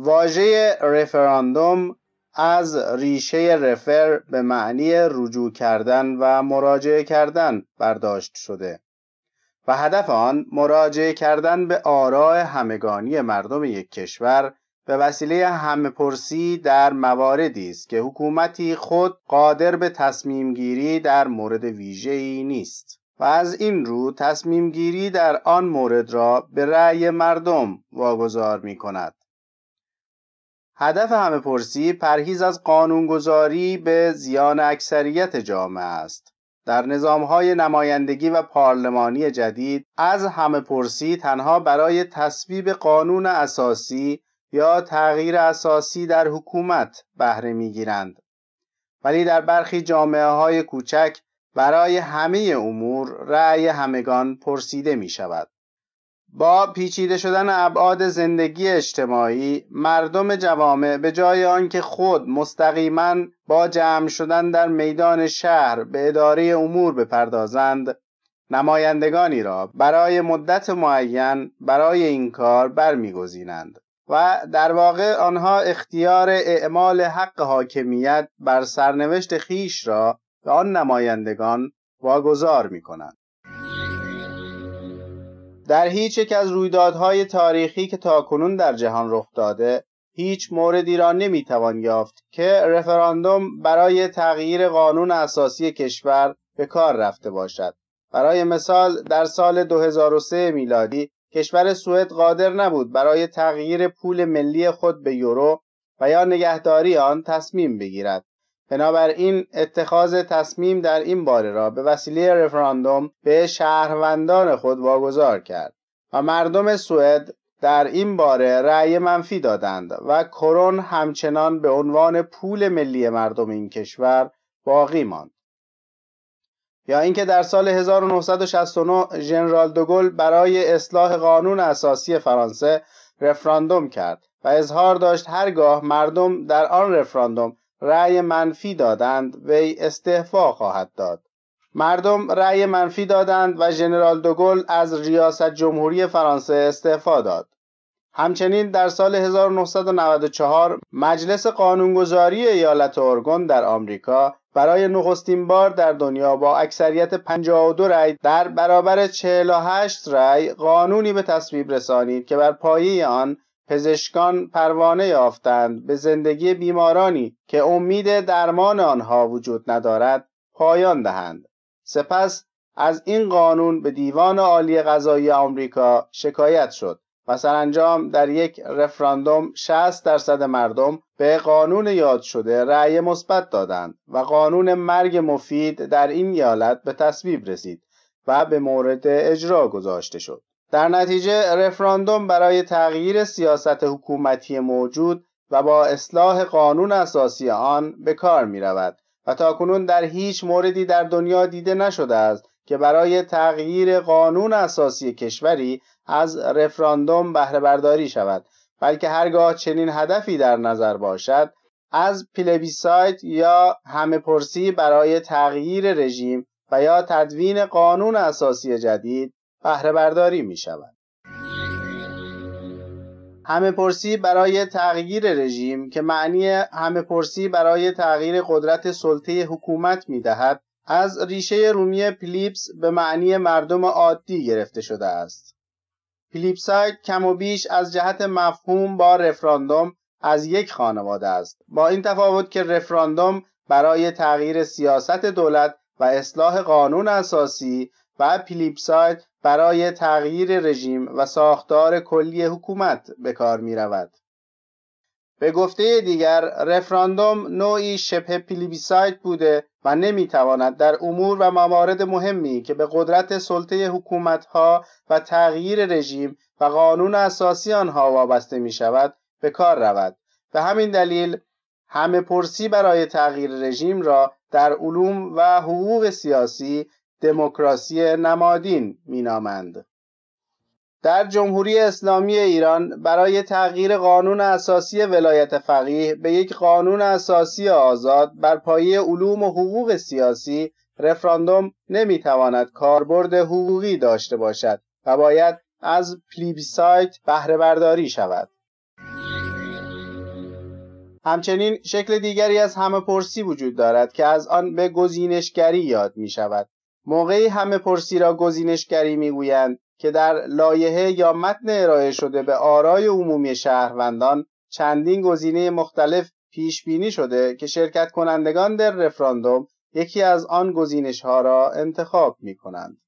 واژه رفراندوم از ریشه رفر به معنی رجوع کردن و مراجعه کردن برداشت شده و هدف آن مراجعه کردن به آراء همگانی مردم یک کشور به وسیله همه پرسی در مواردی است که حکومتی خود قادر به تصمیم گیری در مورد ویژه‌ای نیست و از این رو تصمیم گیری در آن مورد را به رأی مردم واگذار می کند هدف همه پرسی پرهیز از قانونگذاری به زیان اکثریت جامعه است. در نظامهای نمایندگی و پارلمانی جدید از همه پرسی تنها برای تصویب قانون اساسی یا تغییر اساسی در حکومت بهره می‌گیرند. ولی در برخی جامعه های کوچک برای همه امور رأی همگان پرسیده می شود با پیچیده شدن ابعاد زندگی اجتماعی مردم جوامع به جای آنکه خود مستقیما با جمع شدن در میدان شهر به اداره امور بپردازند نمایندگانی را برای مدت معین برای این کار برمیگزینند و در واقع آنها اختیار اعمال حق حاکمیت بر سرنوشت خیش را به آن نمایندگان واگذار می کنند. در هیچ یک از رویدادهای تاریخی که تاکنون در جهان رخ داده هیچ موردی را نمی‌توان یافت که رفراندوم برای تغییر قانون اساسی کشور به کار رفته باشد. برای مثال در سال 2003 میلادی کشور سوئد قادر نبود برای تغییر پول ملی خود به یورو و یا نگهداری آن تصمیم بگیرد. بنابراین اتخاذ تصمیم در این باره را به وسیله رفراندوم به شهروندان خود واگذار کرد و مردم سوئد در این باره رأی منفی دادند و کرون همچنان به عنوان پول ملی مردم این کشور باقی ماند. یا اینکه در سال 1969 ژنرال دوگل برای اصلاح قانون اساسی فرانسه رفراندوم کرد و اظهار داشت هرگاه مردم در آن رفراندوم رأی منفی دادند وی استعفا خواهد داد. مردم رأی منفی دادند و ژنرال دوگل از ریاست جمهوری فرانسه استعفا داد. همچنین در سال 1994 مجلس قانونگذاری ایالت اورگون در آمریکا برای نخستین بار در دنیا با اکثریت 52 رأی در برابر 48 رأی قانونی به تصویب رسانید که بر پایه آن پزشکان پروانه یافتند به زندگی بیمارانی که امید درمان آنها وجود ندارد پایان دهند. سپس از این قانون به دیوان عالی قضایی آمریکا شکایت شد و سرانجام در یک رفراندوم 60 درصد مردم به قانون یاد شده رأی مثبت دادند و قانون مرگ مفید در این ایالت به تصویب رسید و به مورد اجرا گذاشته شد. در نتیجه رفراندوم برای تغییر سیاست حکومتی موجود و با اصلاح قانون اساسی آن به کار می رود و تاکنون در هیچ موردی در دنیا دیده نشده است که برای تغییر قانون اساسی کشوری از رفراندوم بهره برداری شود بلکه هرگاه چنین هدفی در نظر باشد از پلبیسایت یا همه پرسی برای تغییر رژیم و یا تدوین قانون اساسی جدید بهره برداری می شود. همه پرسی برای تغییر رژیم که معنی همه پرسی برای تغییر قدرت سلطه حکومت می دهد از ریشه رومی plebs به معنی مردم عادی گرفته شده است. plebiscite کم و بیش از جهت مفهوم با رفراندوم از یک خانواده است با این تفاوت که رفراندوم برای تغییر سیاست دولت و اصلاح قانون اساسی و plebiscite برای تغییر رژیم و ساختار کلی حکومت به کار می رود. به گفته دیگر رفراندوم نوعی شبه plebiscite بوده و نمی‌تواند در امور و موارد مهمی که به قدرت سلطه حکومتها و تغییر رژیم و قانون اساسی آنها وابسته می شود به کار رود به همین دلیل همه پرسی برای تغییر رژیم را در علوم و حقوق سیاسی دموکراسی نمادین مینامند در جمهوری اسلامی ایران برای تغییر قانون اساسی ولایت فقیه به یک قانون اساسی آزاد بر پایه علوم و حقوق سیاسی رفراندوم نمی‌تواند کاربرد حقوقی داشته باشد و باید از پلیبیسایت بهره برداری شود همچنین شکل دیگری از همه پرسی وجود دارد که از آن به گزینشگری یاد می شود. موقعی همه پرسی را گزینشگری می گویند که در لایحه یا متن ارائه شده به آرای عمومی شهروندان چندین گزینه مختلف پیش بینی شده که شرکت کنندگان در رفراندوم یکی از آن گزینش ها را انتخاب می کنند.